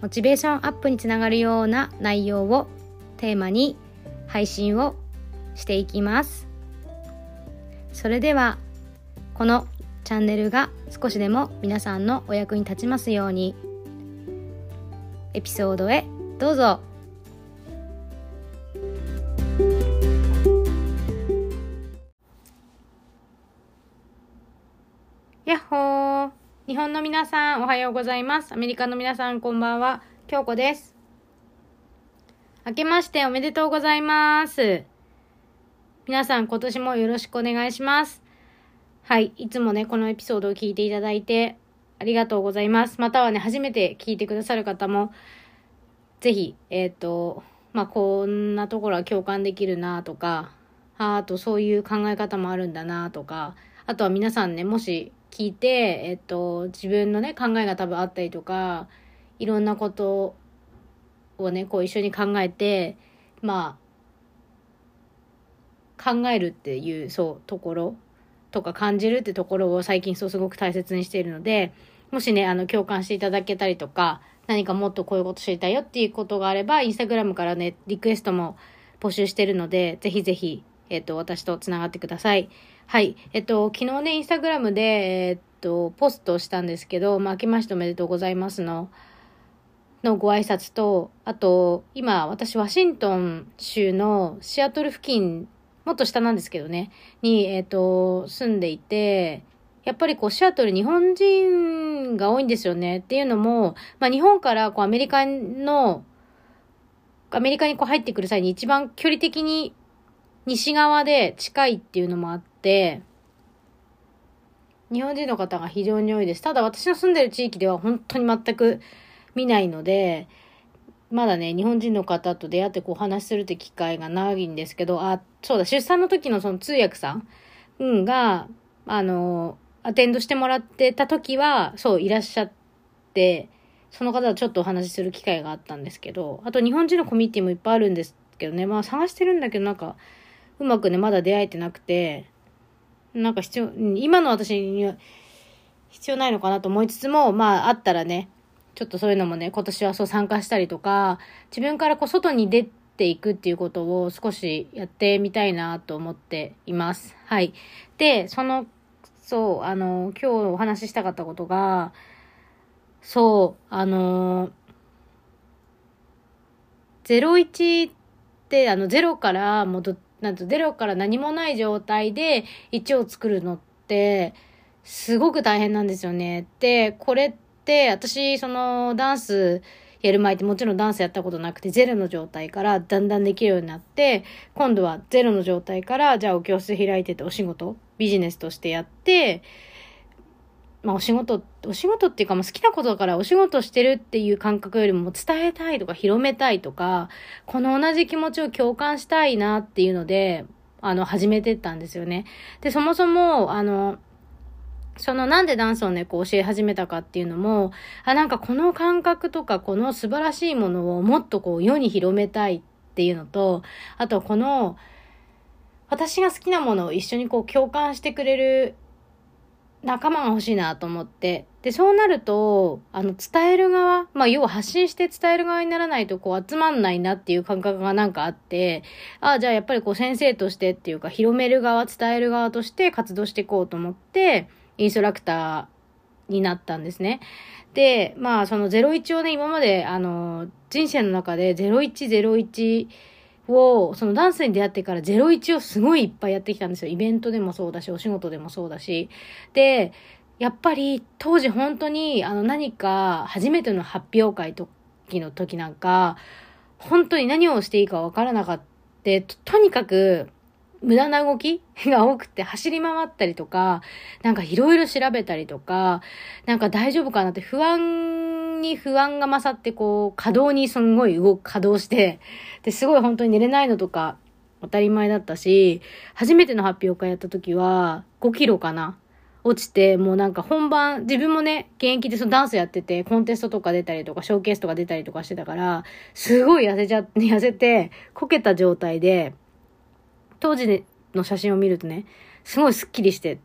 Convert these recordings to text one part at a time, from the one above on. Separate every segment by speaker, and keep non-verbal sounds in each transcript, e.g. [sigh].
Speaker 1: モチベーションアップにつながるような内容をテーマに配信をしていきます。それではこのチャンネルが少しでも皆さんのお役に立ちますようにエピソードへどうぞ。日本の皆さんおはようございます。アメリカの皆さんこんばんは。京子です。明けましておめでとうございます。皆さん今年もよろしくお願いします。はい。いつもね、このエピソードを聞いていただいてありがとうございます。またはね、初めて聞いてくださる方も、ぜひ、えっ、と、まあ、こんなところは共感できるなとか、あとそういう考え方もあるんだなとか、あとは皆さんね、もし聞いて、えっと、自分のね、考えが多分あったりとか、いろんなことをね、こう一緒に考えて、まあ、考えるっていう、そう、ところとか感じるってところを最近そうすごく大切にしているので、もしね、あの、共感していただけたりとか、何かもっとこういうこと知りたいよっていうことがあれば、インスタグラムからね、リクエストも募集してるので、ぜひぜひ、えっと、私とつながってください。はい。えっと、昨日ね、インスタグラムで、えっと、ポストしたんですけど、まあ、明けましておめでとうございますの、のご挨拶と、あと、今、私、ワシントン州のシアトル付近、もっと下なんですけどね、に、えっと、住んでいて、やっぱりこう、シアトル日本人が多いんですよね。っていうのも、まあ、日本からこう、アメリカの、アメリカにこう入ってくる際に一番距離的に西側で近いっていうのもあって、日本人の方が非常に多いです。ただ私の住んでる地域では本当に全く見ないので、まだね、日本人の方と出会ってこうお話しするって機会がないんですけど、あ、そうだ、出産の時のその通訳さん、うん、が、あの、アテンドしてもらってた時は、そう、いらっしゃって、その方とちょっとお話しする機会があったんですけど、あと日本人のコミュニティもいっぱいあるんですけどね、まあ探してるんだけどなんか、うまくね、まだ出会えてなくて、なんか必要、今の私には必要ないのかなと思いつつも、まああったらね、ちょっとそういうのもね、今年はそう参加したりとか、自分からこう外に出ていくっていうことを少しやってみたいなと思っています。はい。で、その、そう、あの、今日お話ししたかったことが、そう、あの、01って、あの、ゼロから戻って、なんとゼロから何もない状態で1を作るのって、すごく大変なんですよね。で、これって、私、その、ダンスやる前ってもちろんダンスやったことなくて、ゼロの状態からだんだんできるようになって、今度はゼロの状態から、じゃあお教室開いててお仕事、ビジネスとしてやって、まあお仕事、お仕事っていうかもう好きなことだからお仕事してるっていう感覚よりも伝えたいとか広めたいとか、この同じ気持ちを共感したいなっていうので、あの、始めてったんですよね。で、そもそも、あの、そのなんでダンスをね、こう教え始めたかっていうのも、あ、なんかこの感覚とかこの素晴らしいものをもっとこう世に広めたいっていうのと、あとこの、私が好きなものを一緒にこう共感してくれる仲間が欲しいなと思って。で、そうなると、あの、伝える側、まあ、要は発信して伝える側にならないと、こう、集まんないなっていう感覚がなんかあって、ああ、じゃあやっぱりこう、先生としてっていうか、広める側、伝える側として活動していこうと思って、インストラクターになったんですね。で、まあ、その01をね、今まで、あの、人生の中で0101、を、そのダンスに出会ってから01をすごいいっぱいやってきたんですよ。イベントでもそうだし、お仕事でもそうだし。で、やっぱり当時本当にあの何か初めての発表会時の時なんか、本当に何をしていいかわからなかった。ととにかく無駄な動きが多くて走り回ったりとか、なんかいろいろ調べたりとか、なんか大丈夫かなって不安に不安が勝って、こう、稼働にすんごい動く、稼働して、で、すごい本当に寝れないのとか、当たり前だったし、初めての発表会やった時は、5キロかな落ちて、もうなんか本番、自分もね、現役でそのダンスやってて、コンテストとか出たりとか、ショーケースとか出たりとかしてたから、すごい痩せちゃって、[laughs] 痩せて、こけた状態で、当時の写真を見るとね、すごいスッキリして、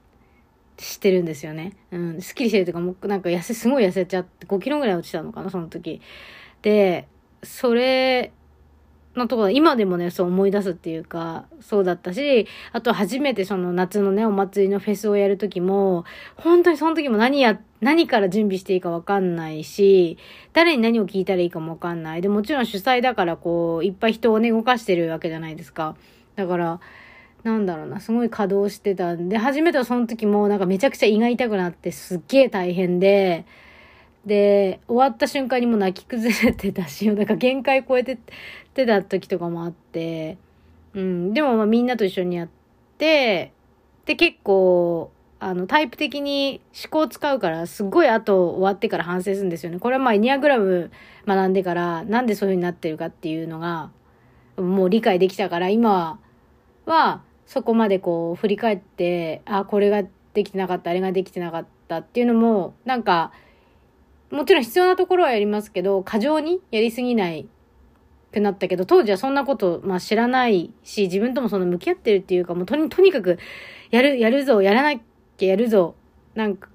Speaker 1: してるんですよね。うん、スッキリしてるというか、もうなんか痩せ、すごい痩せちゃって、5キロぐらい落ちたのかな、その時。で、それのところ、今でもね、そう思い出すっていうか、そうだったし、あと初めてその夏のね、お祭りのフェスをやるときも、本当にその時も何や、何から準備していいかわかんないし、誰に何を聞いたらいいかもわかんない。で、もちろん主催だからこう、いっぱい人をね、動かしてるわけじゃないですか。だから、なんだろうな、すごい稼働してたんで、初めてはその時もなんかめちゃくちゃ胃が痛くなってすっげえ大変で、で、終わった瞬間にもう泣き崩れてたし、[laughs] なんか限界超えててた時とかもあって、うん、でもまあみんなと一緒にやって、で結構、あの、タイプ的に思考を使うから、すっごい後終わってから反省するんですよね。これはまあエニアグラム学んでから、なんでそういう風になってるかっていうのが、もう理解できたから、今は、そこまでこう振り返って、あ、これができてなかった、あれができてなかったっていうのも、なんか、もちろん必要なところはやりますけど、過剰にやりすぎないくなったけど、当時はそんなこと、まあ知らないし、自分ともその向き合ってるっていうか、もうとに、とにかく、やる、やるぞ、やらなきゃやるぞ。なんか、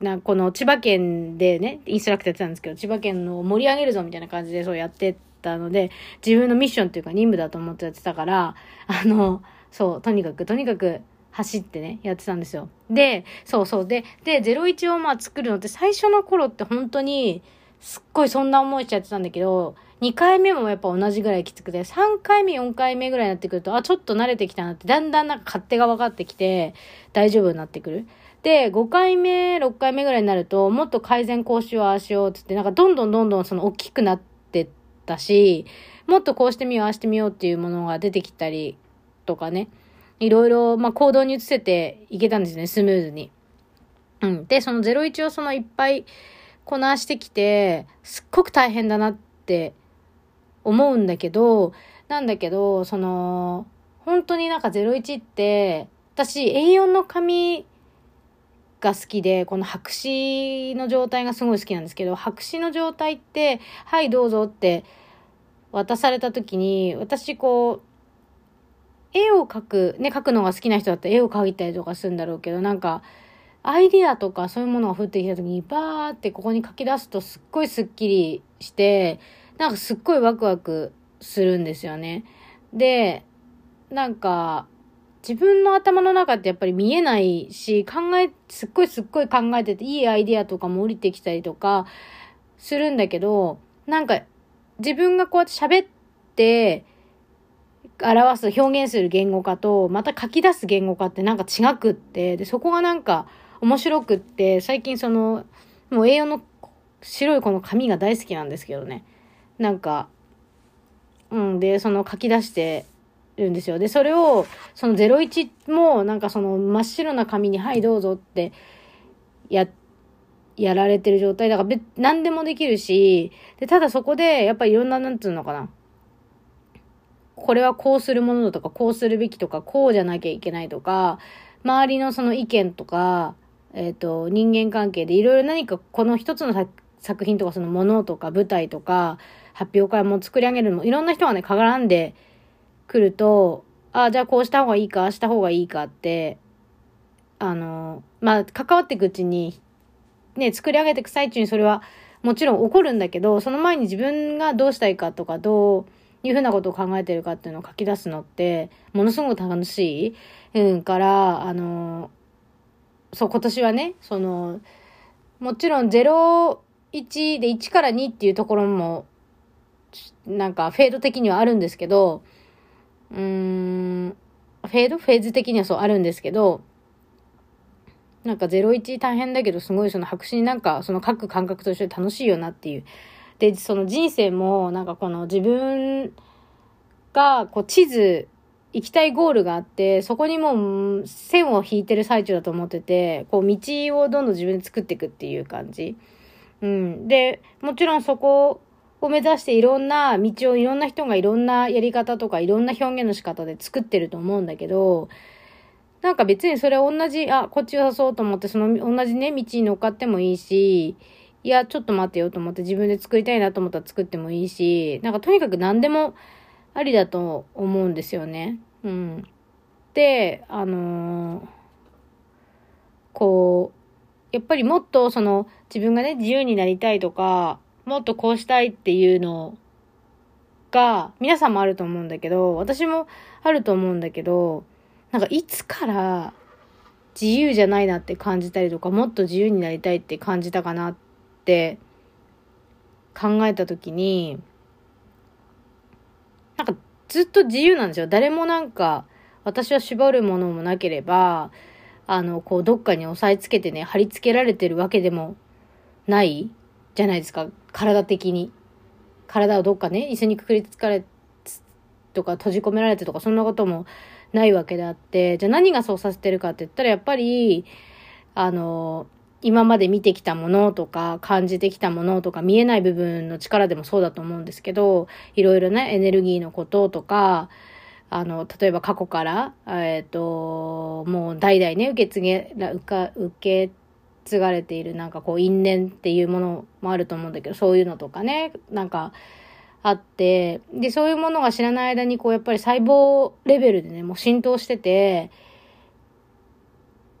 Speaker 1: な、この千葉県でね、インストラクターやってたんですけど、千葉県の盛り上げるぞみたいな感じでそうやってたので、自分のミッションっていうか任務だと思ってやってたから、あの、そう、とにかく、とにかく、走ってね、やってたんですよ。で、そうそう。で、で、01をまあ作るのって最初の頃って本当に、すっごいそんな思いしちゃってたんだけど、2回目もやっぱ同じぐらいきつくて、3回目、4回目ぐらいになってくると、あ、ちょっと慣れてきたなって、だんだんなんか勝手が分かってきて、大丈夫になってくる。で、5回目、6回目ぐらいになると、もっと改善こうしよう、ああしようってって、なんかどんどんどんどんその大きくなってったし、もっとこうしてみよう、ああしてみようっていうものが出てきたりとかね。いろいろ、まあ、行動に移せていけたんですね、スムーズに。うん。で、その01をそのいっぱいこなしてきて、すっごく大変だなって思うんだけど、なんだけど、その、本当になんか01って、私 A4 の紙が好きで、この白紙の状態がすごい好きなんですけど、白紙の状態って、はいどうぞって渡された時に、私こう、絵を描く、ね、描くのが好きな人だったら絵を描いたりとかするんだろうけど、なんか、アイディアとかそういうものが降ってきた時に、バーってここに書き出すとすっごいスッキリして、なんかすっごいワクワクするんですよね。で、なんか、自分の頭の中ってやっぱり見えないし、考え、すっごいすっごい考えてて、いいアイディアとかも降りてきたりとかするんだけど、なんか、自分がこうやって喋って、表す、表現する言語化と、また書き出す言語化ってなんか違くって、で、そこがなんか面白くって、最近その、もう A4 の白いこの紙が大好きなんですけどね。なんか、うん、で、その書き出してるんですよ。で、それを、その01も、なんかその真っ白な紙に、はいどうぞって、や、やられてる状態だから、何でもできるし、で、ただそこで、やっぱりいろんな、なんつうのかな。これはこうするものだとか、こうするべきとか、こうじゃなきゃいけないとか、周りのその意見とか、えっ、ー、と、人間関係でいろいろ何かこの一つの作品とかそのものとか舞台とか発表会も作り上げるのもいろんな人がね、絡んでくると、ああ、じゃあこうした方がいいか、あした方がいいかって、あの、まあ、関わっていくうちに、ね、作り上げていく最中にそれはもちろん起こるんだけど、その前に自分がどうしたいかとか、どう、いうふうなことを考えてるかっていうのを書き出すのって、ものすごく楽しい。うん、から、あの、そう、今年はね、その、もちろん01で1から2っていうところも、なんかフェード的にはあるんですけど、うーん、フェード？フェーズ的にはそうあるんですけど、なんか01大変だけど、すごいその白紙になんかその書く感覚として楽しいよなっていうで、その人生も、なんかこの自分が、こう地図、行きたいゴールがあって、そこにもう線を引いてる最中だと思ってて、こう道をどんどん自分で作っていくっていう感じ。うん。で、もちろんそこを目指していろんな道をいろんな人がいろんなやり方とかいろんな表現の仕方で作ってると思うんだけど、なんか別にそれ同じ、あ、こっちをさそうと思って、その同じね、道に乗っかってもいいし、いや、ちょっと待ってよと思って自分で作りたいなと思ったら作ってもいいし、なんかとにかく何でもありだと思うんですよね。うん。で、あのー、こう、やっぱりもっとその自分がね、自由になりたいとか、もっとこうしたいっていうのが、皆さんもあると思うんだけど、私もあると思うんだけど、なんかいつから自由じゃないなって感じたりとか、もっと自由になりたいって感じたかなってって考えた時に、なんかずっと自由なんですよ。誰もなんか、私は縛るものもなければ、あの、こう、どっかに押さえつけてね、貼り付けられてるわけでもないじゃないですか。体的に。体をどっかね、椅子にくくりつかれ、とか閉じ込められてとか、そんなこともないわけであって、じゃあ何がそうさせてるかって言ったら、やっぱり、あの、今まで見てきたものとか、感じてきたものとか、見えない部分の力でもそうだと思うんですけど、いろいろね、エネルギーのこととか、あの、例えば過去から、えっ、ー、と、もう代々ね、受け継げ、受か、受け継がれているなんかこう因縁っていうものもあると思うんだけど、そういうのとかね、なんかあって、で、そういうものが知らない間にこうやっぱり細胞レベルでね、もう浸透してて、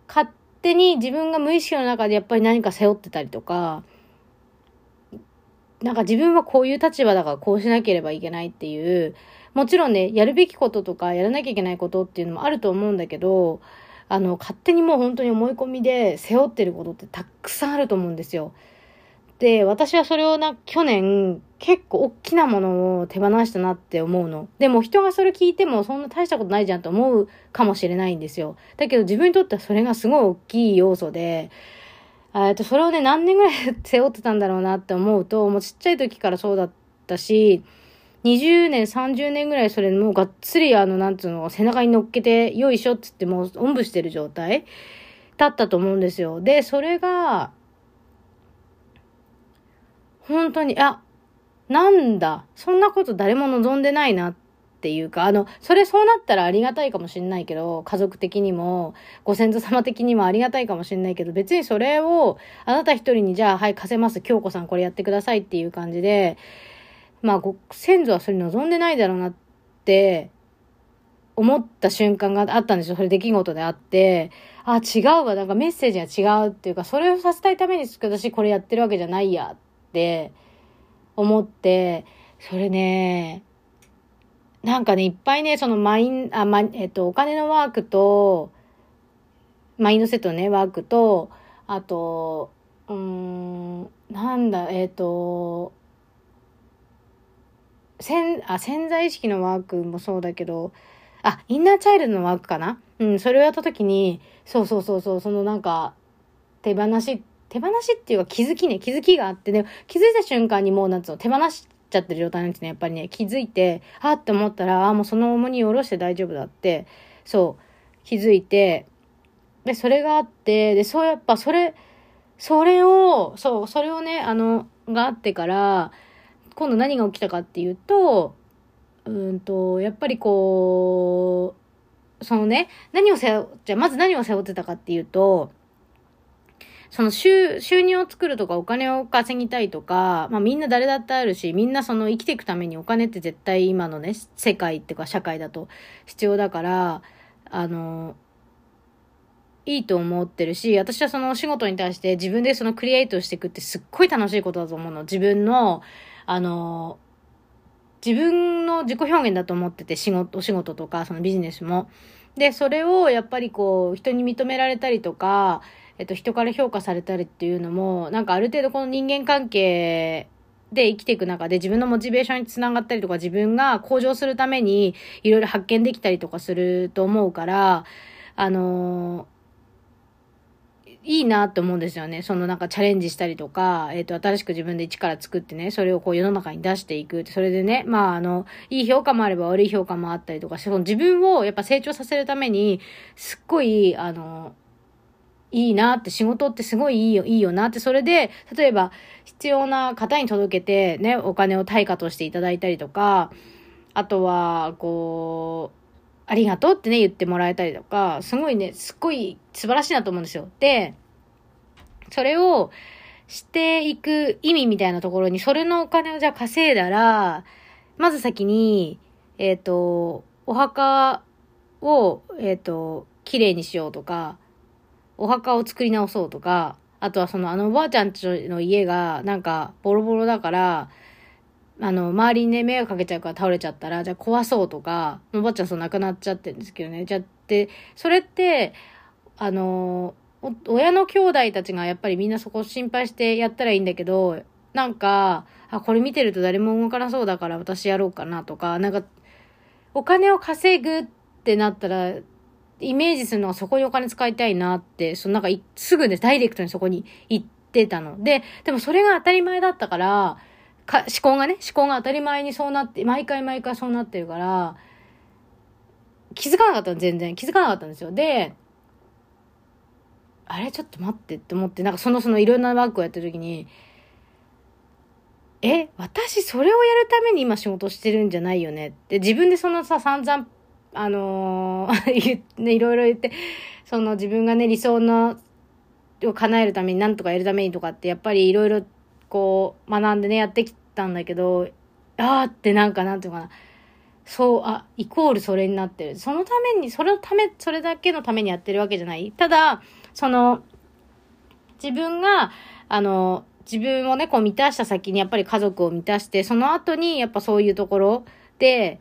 Speaker 1: 勝手に自分が無意識の中でやっぱり何か背負ってたりとか、なんか自分はこういう立場だからこうしなければいけないっていう、もちろんね、やるべきこととかやらなきゃいけないことっていうのもあると思うんだけど、あの、勝手にもう本当に思い込みで背負ってることってたくさんあると思うんですよ。で、私はそれをな、去年、結構大きなものを手放したなって思うの。でも人がそれ聞いてもそんな大したことないじゃんと思うかもしれないんですよ。だけど自分にとってはそれがすごい大きい要素で、えっと、それをね、何年ぐらい背負ってたんだろうなって思うと、もうちっちゃい時からそうだったし、20年、30年ぐらいそれもうがっつりあの、なんつうの、背中に乗っけて、よいしょっつってもうおんぶしてる状態だったと思うんですよ。で、それが、本当に、あ、なんだ、そんなこと誰も望んでないなっていうか、あの、それそうなったらありがたいかもしんないけど、家族的にも、ご先祖様的にもありがたいかもしんないけど、別にそれを、あなた一人にじゃあ、はい、貸せます、京子さんこれやってくださいっていう感じで、まあ、ご先祖はそれ望んでないだろうなって思った瞬間があったんですよ。それ出来事であって、あ、違うわ。なんかメッセージが違うっていうか、それをさせたいために私これやってるわけじゃないやって思って、それね、なんかね、いっぱいね、そのマイン、あ、ま、えっと、お金のワークと、マインドセットのね、ワークと、あと、うん、なんだ、えっと、潜、あ、潜在意識のワークもそうだけど、あ、インナーチャイルドのワークかな？うん、それをやった時に、そうそうそうそう、そのなんか、手放しっ、手放しっていうか気づきね、気づきがあって、で、気づいた瞬間にもうなんつうの、手放しちゃってる状態なんですね、やっぱりね、気づいて、あって思ったら、あ、もうその重荷を下ろして大丈夫だって、そう、気づいて、で、それがあって、で、そうやっぱそれ、それを、そう、それをね、あの、があってから、今度何が起きたかっていうと、うんと、やっぱりこう、そのね、何を背負、じゃまず何を背負ってたかっていうと、その収収入を作るとかお金を稼ぎたいとか、まあみんな誰だってあるし、みんなその生きていくためにお金って絶対今のね、世界っていうか社会だと必要だから、あの、いいと思ってるし、私はそのお仕事に対して自分でそのクリエイトしていくってすっごい楽しいことだと思うの。自分の、あの、自分の自己表現だと思ってて、仕事、お仕事とか、そのビジネスも。で、それをやっぱりこう、人に認められたりとか、えっと、人から評価されたりっていうのも、なんかある程度この人間関係で生きていく中で自分のモチベーションにつながったりとか、自分が向上するためにいろいろ発見できたりとかすると思うから、あのいいなって思うんですよね。そのなんかチャレンジしたりとか、えっ、ー、と、新しく自分で一から作ってね、それをこう世の中に出していく。それでね、まああの、いい評価もあれば悪い評価もあったりとかしてその自分をやっぱ成長させるために、すっごい、あの、いいなって、仕事ってすごいいいよ、いいよなって、それで、例えば、必要な方に届けて、ね、お金を対価としていただいたりとか、あとは、こう、ありがとうってね、言ってもらえたりとか、すごいね、すっごい素晴らしいなと思うんですよ。で、それをしていく意味みたいなところに、それのお金をじゃあ稼いだら、まず先に、えっ、ー、と、お墓を、えっ、ー、と、綺麗にしようとか、お墓を作り直そうとか、あとはそのあのおばあちゃんちの家がなんかボロボロだから、あの、周りにね、迷惑かけちゃうから倒れちゃったら、じゃあ壊そうとか、おばあちゃんそう亡くなっちゃってるんですけどね。じゃって、それって、あの、親の兄弟たちがやっぱりみんなそこ心配してやったらいいんだけど、なんか、あ、これ見てると誰も動かなそうだから私やろうかなとか、なんか、お金を稼ぐってなったら、イメージするのはそこにお金使いたいなって、そのなんかすぐね、ダイレクトにそこに行ってたの。で、でもそれが当たり前だったから、か、思考がね、思考が当たり前にそうなって、毎回毎回そうなってるから、気づかなかったの、全然。気づかなかったんですよ。で、あれちょっと待ってって思って、なんかそのそのいろんなワークをやってる時に、え、私それをやるために今仕事してるんじゃないよねって、自分でそのさ、散々あのー [laughs] ね、いろいろ言って、その自分がね、理想の、を叶えるために、なんとかやるためにとかって、やっぱりいろいろこう、学んでね、やってきたんだけど、あーってなんか、なんていうかな。そう、あ、イコールそれになってる。そのために、それのため、それだけのためにやってるわけじゃない。ただ、その、自分が、あの、自分をね、こう満たした先にやっぱり家族を満たして、その後にやっぱそういうところで、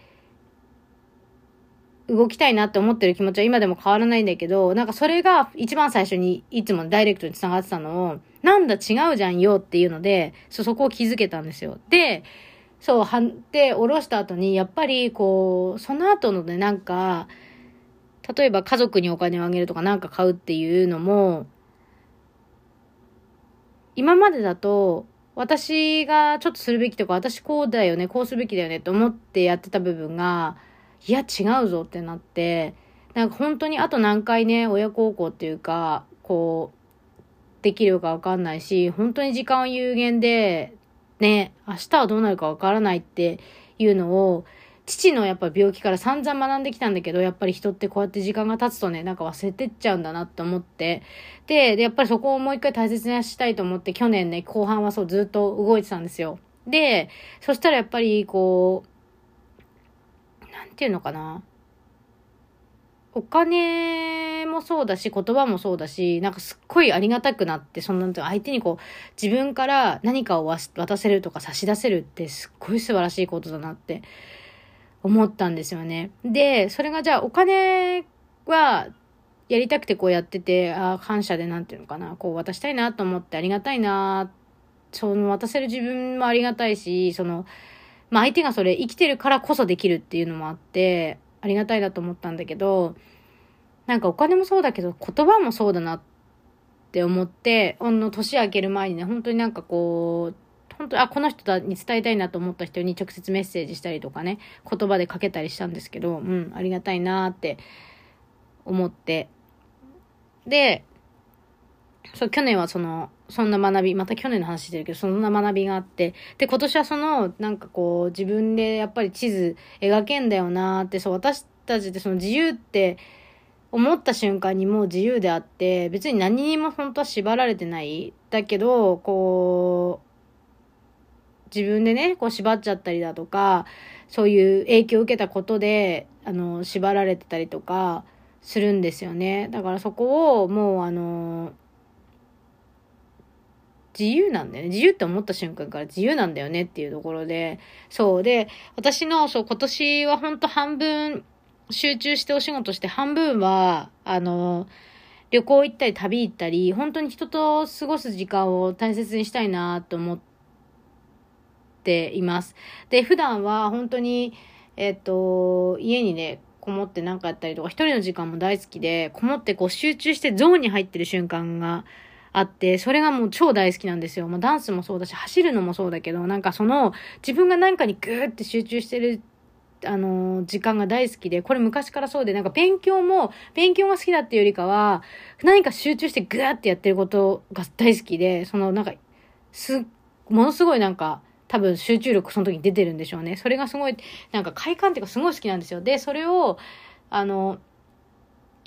Speaker 1: 動きたいなって思ってる気持ちは今でも変わらないんだけど、なんかそれが一番最初にいつもダイレクトに繋がってたのを、なんだ違うじゃんよっていうので、そ、そこを気づけたんですよ。で、そう、はんで、下ろした後に、やっぱりこう、その後のね、なんか、例えば家族にお金をあげるとかなんか買うっていうのも、今までだと、私がちょっとするべきとか、私こうだよね、こうすべきだよねって思ってやってた部分が、いや違うぞってなって、なんか本当にあと何回ね、親孝行っていうか、こう、できるかわかんないし、本当に時間は有限で、ね、明日はどうなるかわからないっていうのを、父のやっぱ病気から散々学んできたんだけど、やっぱり人ってこうやって時間が経つとね、なんか忘れてっちゃうんだなって思って。で、で、やっぱりそこをもう一回大切にしたいと思って、去年ね、後半はそうずっと動いてたんですよ。で、そしたらやっぱりこう、なんていうのかな？お金もそうだし、言葉もそうだし、なんかすっごいありがたくなって、そんな、相手にこう、自分から何かを渡せるとか差し出せるってすっごい素晴らしいことだなって思ったんですよね。で、それがじゃあお金はやりたくてこうやってて、ああ、感謝でなんていうのかな、こう渡したいなと思ってありがたいな、その渡せる自分もありがたいし、その、まあ相手がそれ生きてるからこそできるっていうのもあって、ありがたいなと思ったんだけど、なんかお金もそうだけど言葉もそうだなって思って、あの、年明ける前にね、本当になんかこう、本当あ、この人に伝えたいなと思った人に直接メッセージしたりとかね、言葉でかけたりしたんですけど、うん、ありがたいなって思って。で、そう、去年はその、そんな学び、また去年の話してるけど、そんな学びがあって、で、今年はその、なんかこう、自分でやっぱり地図描けんだよなって、そう、私たちってその自由って思った瞬間にもう自由であって、別に何にも本当は縛られてない。だけど、こう、自分でね、こう縛っちゃったりだとか、そういう影響を受けたことで、あの、縛られてたりとか、するんですよね。だからそこをもうあの、自由なんだよね。自由って思った瞬間から自由なんだよねっていうところで、そう。で、私の、そう、今年は本当半分集中してお仕事して、半分は、あの、旅行行ったり旅行ったり、本当に人と過ごす時間を大切にしたいなと思っています。で、普段は本当に、えっと、家にね、こもって何かやったりとか、一人の時間も大好きで、こもってこう集中してゾーンに入ってる瞬間があって、それがもう超大好きなんですよ。まあ、ダンスもそうだし、走るのもそうだけど、なんかその、自分が何かにグーって集中してるあの、時間が大好きで、これ昔からそうで、なんか勉強も、勉強が好きだっていうよりかは、何か集中してグーってやってることが大好きで、そのなんか、す、ものすごいなんか、多分集中力その時に出てるんでしょうね。それがすごい、なんか快感っていうかすごい好きなんですよ。で、それを、あの、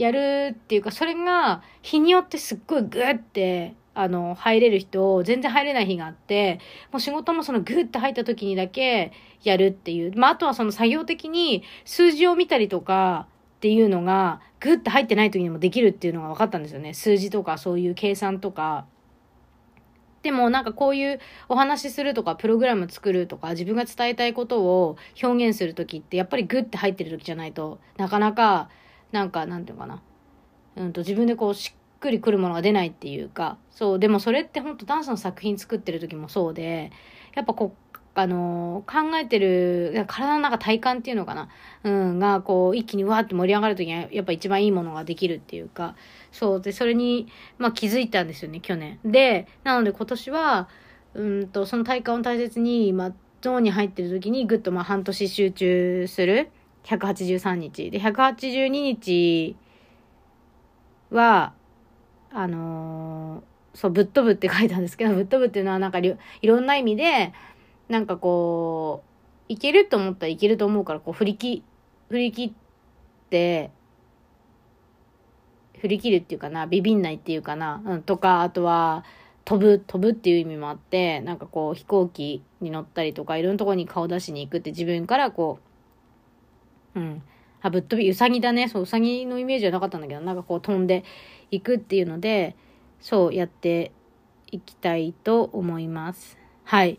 Speaker 1: やるっていうか、それが日によってすっごいグーって、あの、入れる人、全然入れない日があって、もう仕事もそのグーって入った時にだけやるっていう。まあ、あとはその作業的に数字を見たりとかっていうのが、グーって入ってない時にもできるっていうのが分かったんですよね。数字とかそういう計算とか。でもなんかこういうお話しするとかプログラム作るとか自分が伝えたいことを表現する時ってやっぱりグッて入ってる時じゃないとなかなかなんかなんていうかなうんと自分でこうしっくりくるものが出ないっていうかそうでもそれって本当ダンスの作品作ってる時もそうでやっぱこうあの、考えてる、体の中体感っていうのかなうん、が、こう、一気にわーって盛り上がるときには、やっぱ一番いいものができるっていうか、そう。で、それに、まあ気づいたんですよね、去年。で、なので今年は、うんと、その体感を大切に、まあ、ゾーンに入ってる時にぐっとまあ半年集中する。183日。で、182日は、あのー、そう、ぶっ飛ぶって書いたんですけど、ぶっ飛ぶっていうのはなんかいろんな意味で、なんかこう、いけると思ったらいけると思うから、こう振り切、振り切って、振り切るっていうかな、ビビんないっていうかな、うん、とか、あとは、飛ぶ、飛ぶっていう意味もあって、なんかこう飛行機に乗ったりとか、いろんなとこに顔出しに行くって自分からこう、うん。あ、ぶっ飛び、うさぎだね。そう、うさぎのイメージはなかったんだけど、なんかこう飛んでいくっていうので、そうやっていきたいと思います。はい。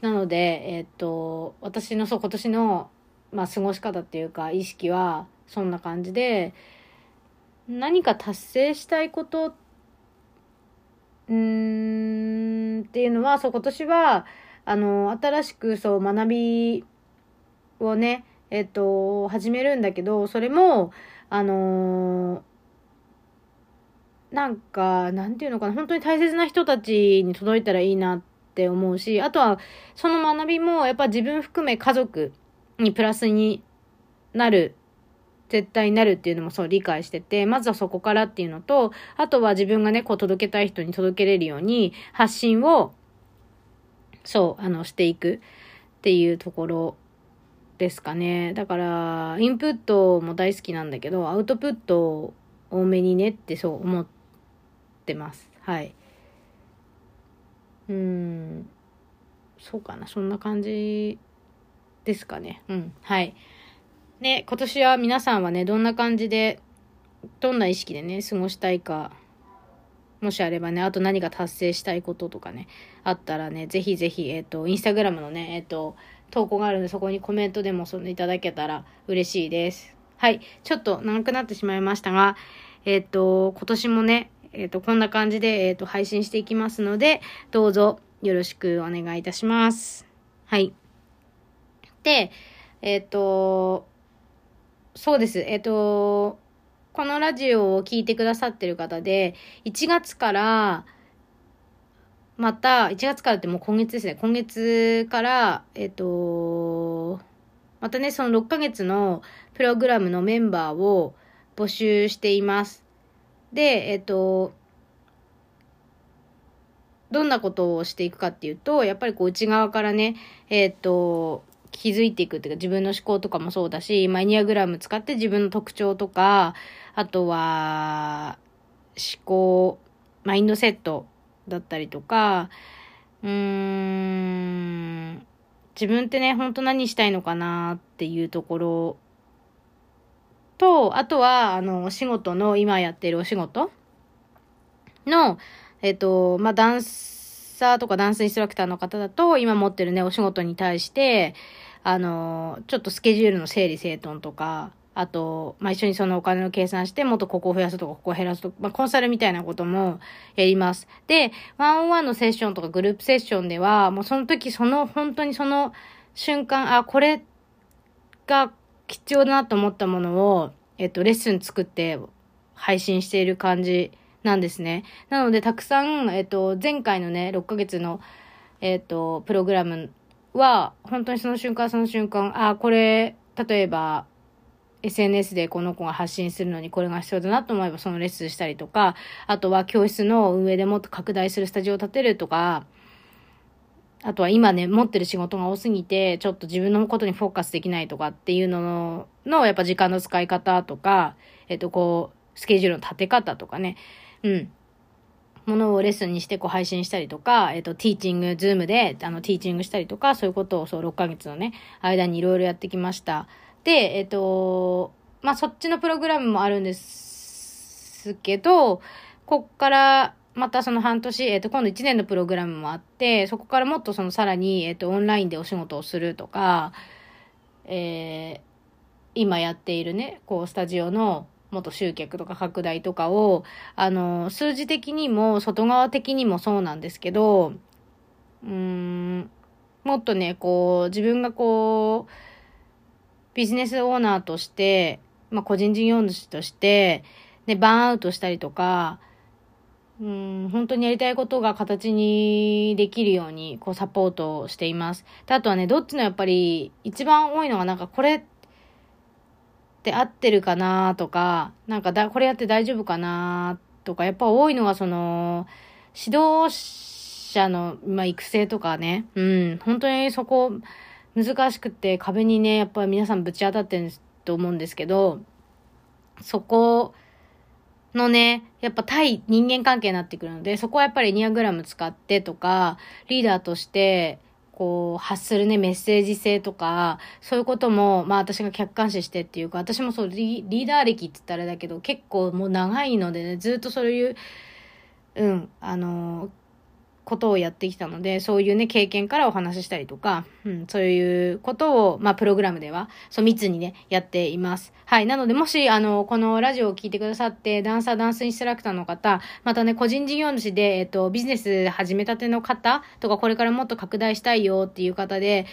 Speaker 1: なので、えっ、と、私のそう、今年の、まあ、過ごし方っていうか、意識は、そんな感じで、何か達成したいことうんっていうのはそう今年はあの新しくそう学びをねえっと始めるんだけどそれもあのなんかなんていうのかな本当に大切な人たちに届いたらいいなって思うしあとはその学びもやっぱ自分含め家族にプラスになる絶対になるっていうのもそう理解してて、まずはそこからっていうのと、あとは自分がね、こう届けたい人に届けれるように発信を、そう、あの、していくっていうところですかね。だから、インプットも大好きなんだけど、アウトプット多めにねってそう思ってます。はい。うん。そうかな。そんな感じですかね。うん。はい。ね、今年は皆さんはね、どんな感じで、どんな意識でね、過ごしたいか、もしあればね、あと何か達成したいこととかね、あったらね、ぜひぜひ、えっ、ー、と、インスタグラムのね、えっ、ー、と、投稿があるので、そこにコメントでもそのいただけたら嬉しいです。はい。ちょっと長くなってしまいましたが、えっ、と、今年もね、えっ、と、こんな感じで、えっ、と、配信していきますので、どうぞよろしくお願いいたします。はい。で、えっ、と、そうです。えっと、このラジオを聴いてくださってる方で、1月から、また、1月からってもう今月ですね。今月から、えっと、またね、その6ヶ月のプログラムのメンバーを募集しています。で、えっと、どんなことをしていくかっていうと、やっぱりこう内側からね、えっと、気づいていくっていうか自分の思考とかもそうだし、マイニアグラム使って自分の特徴とか、あとは思考、マインドセットだったりとか、うーん、自分ってね、本当何したいのかなっていうところ。と、あとは、あの、お仕事の、今やってるお仕事の、えっと、まあ、ダンサーとかダンスインストラクターの方だと、今持ってるね、お仕事に対して、あの、ちょっとスケジュールの整理整頓とか、あと、まあ、一緒にそのお金を計算して、もっとここを増やすとか、ここを減らすとか、まあ、コンサルみたいなこともやります。で、ワンオンワンのセッションとかグループセッションでは、もうその時、その、本当にその瞬間、あ、これが必要だなと思ったものを、えっと、レッスン作って配信している感じなんですね。なので、たくさん、えっと、前回のね、6ヶ月の、えっと、プログラムは、本当にその瞬間その瞬間、あ、これ例えば、SNS でこの子が発信するのにこれが必要だなと思えばそのレッスンしたりとか、あとは教室の運営でもっと拡大するスタジオを建てるとか、あとは今ね、持ってる仕事が多すぎて、ちょっと自分のことにフォーカスできないとかっていうのの、やっぱ時間の使い方とか、えっと、こう、スケジュールの立て方とかね、うん。ものをレッスンにしてこう配信したりとか、えっ、と、ティーチング、ズームで、あの、ティーチングしたりとか、そういうことをそう6ヶ月のね、間にいろいろやってきました。で、えっ、と、まあ、そっちのプログラムもあるんですけど、こっから、またその半年、えっ、と、今度1年のプログラムもあって、そこからもっとそのさらに、えっ、と、オンラインでお仕事をするとか、えー、今やっているね、こう、スタジオの、もっと集客とか拡大とかを、あの、数字的にも外側的にもそうなんですけど、うーん、もっとね、こう、自分がこう、ビジネスオーナーとして、まあ、個人事業主として、で、バーンアウトしたりとか、うん、本当にやりたいことが形にできるように、こう、サポートをしています。で、あとはね、どっちのやっぱり、一番多いのがなんか、これって合ってるかなとか、なんかだ、これやって大丈夫かなとか、やっぱ多いのはその、指導者の、まあ、育成とかね、うん、本当にそこ、難しくて壁にね、やっぱり皆さんぶち当たってると思うんですけど、そこのね、やっぱ対人間関係になってくるので、そこはやっぱりニアグラム使ってとか、リーダーとして、こう、発するね、メッセージ性とか、そういうことも、まあ私が客観視してっていうか、私もそうリ、ーダー歴って言ったらあれだけど、結構もう長いのでね、ずっとそういう、うん、あのことをやってきたので、そういうね、経験からお話ししたりとか、うん、そういうことを、まあ、プログラムでは、そう、密にね、やっています。はい。なので、もし、あの、このラジオを聞いてくださって、ダンサー、ダンスインストラクターの方、またね、個人事業主で、えっと、ビジネス始めたての方とか、これからもっと拡大したいよっていう方で、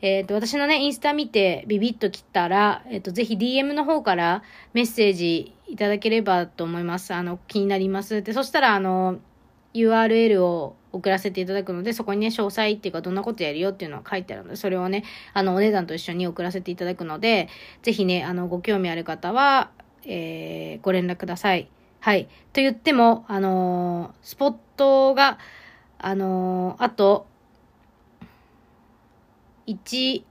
Speaker 1: えっ、と、私のね、インスタ見てビビッと切ったら、えっ、と、ぜひ DM の方からメッセージいただければと思います。あの、気になります。で、そしたら、あの、URL を送らせていただくので、そこにね、詳細っていうかどんなことやるよっていうのは書いてあるので、それをね、あの、お値段と一緒に送らせていただくので、ぜひね、あの、ご興味ある方は、えー、ご連絡ください。はい。と言っても、あのー、スポットが、あのー、あと、1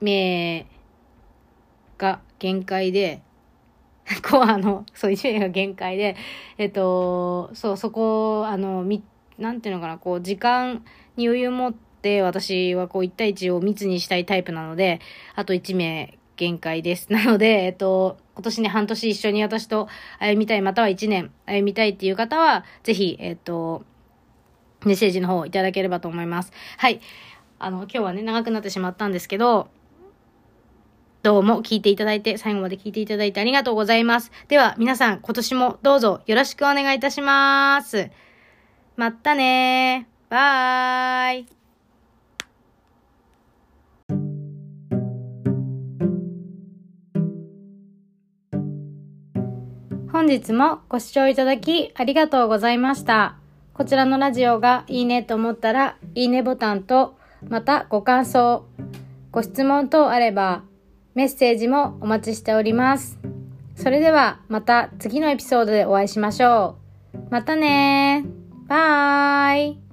Speaker 1: 名が限界で、[laughs] こうあの、そう、1名が限界で、えっと、そう、そこ、あの、み、なんていうのかな、こう、時間に余裕持って、私はこう、1対1を密にしたいタイプなので、あと1名限界です。[laughs] なので、えっと、今年ね、半年一緒に私と歩みたい、または1年歩みたいっていう方は、ぜひ、えっと、メッセージの方いただければと思います。はい。あの、今日はね、長くなってしまったんですけど、どうも聞いていただいて、最後まで聞いていただいてありがとうございます。では、皆さん、今年もどうぞよろしくお願いいたします。まったね。バイ。本日もご視聴いただきありがとうございました。こちらのラジオがいいねと思ったら、いいねボタンと、またご感想、ご質問等あれば、メッセージもお待ちしております。それではまた次のエピソードでお会いしましょう。またねー。バイ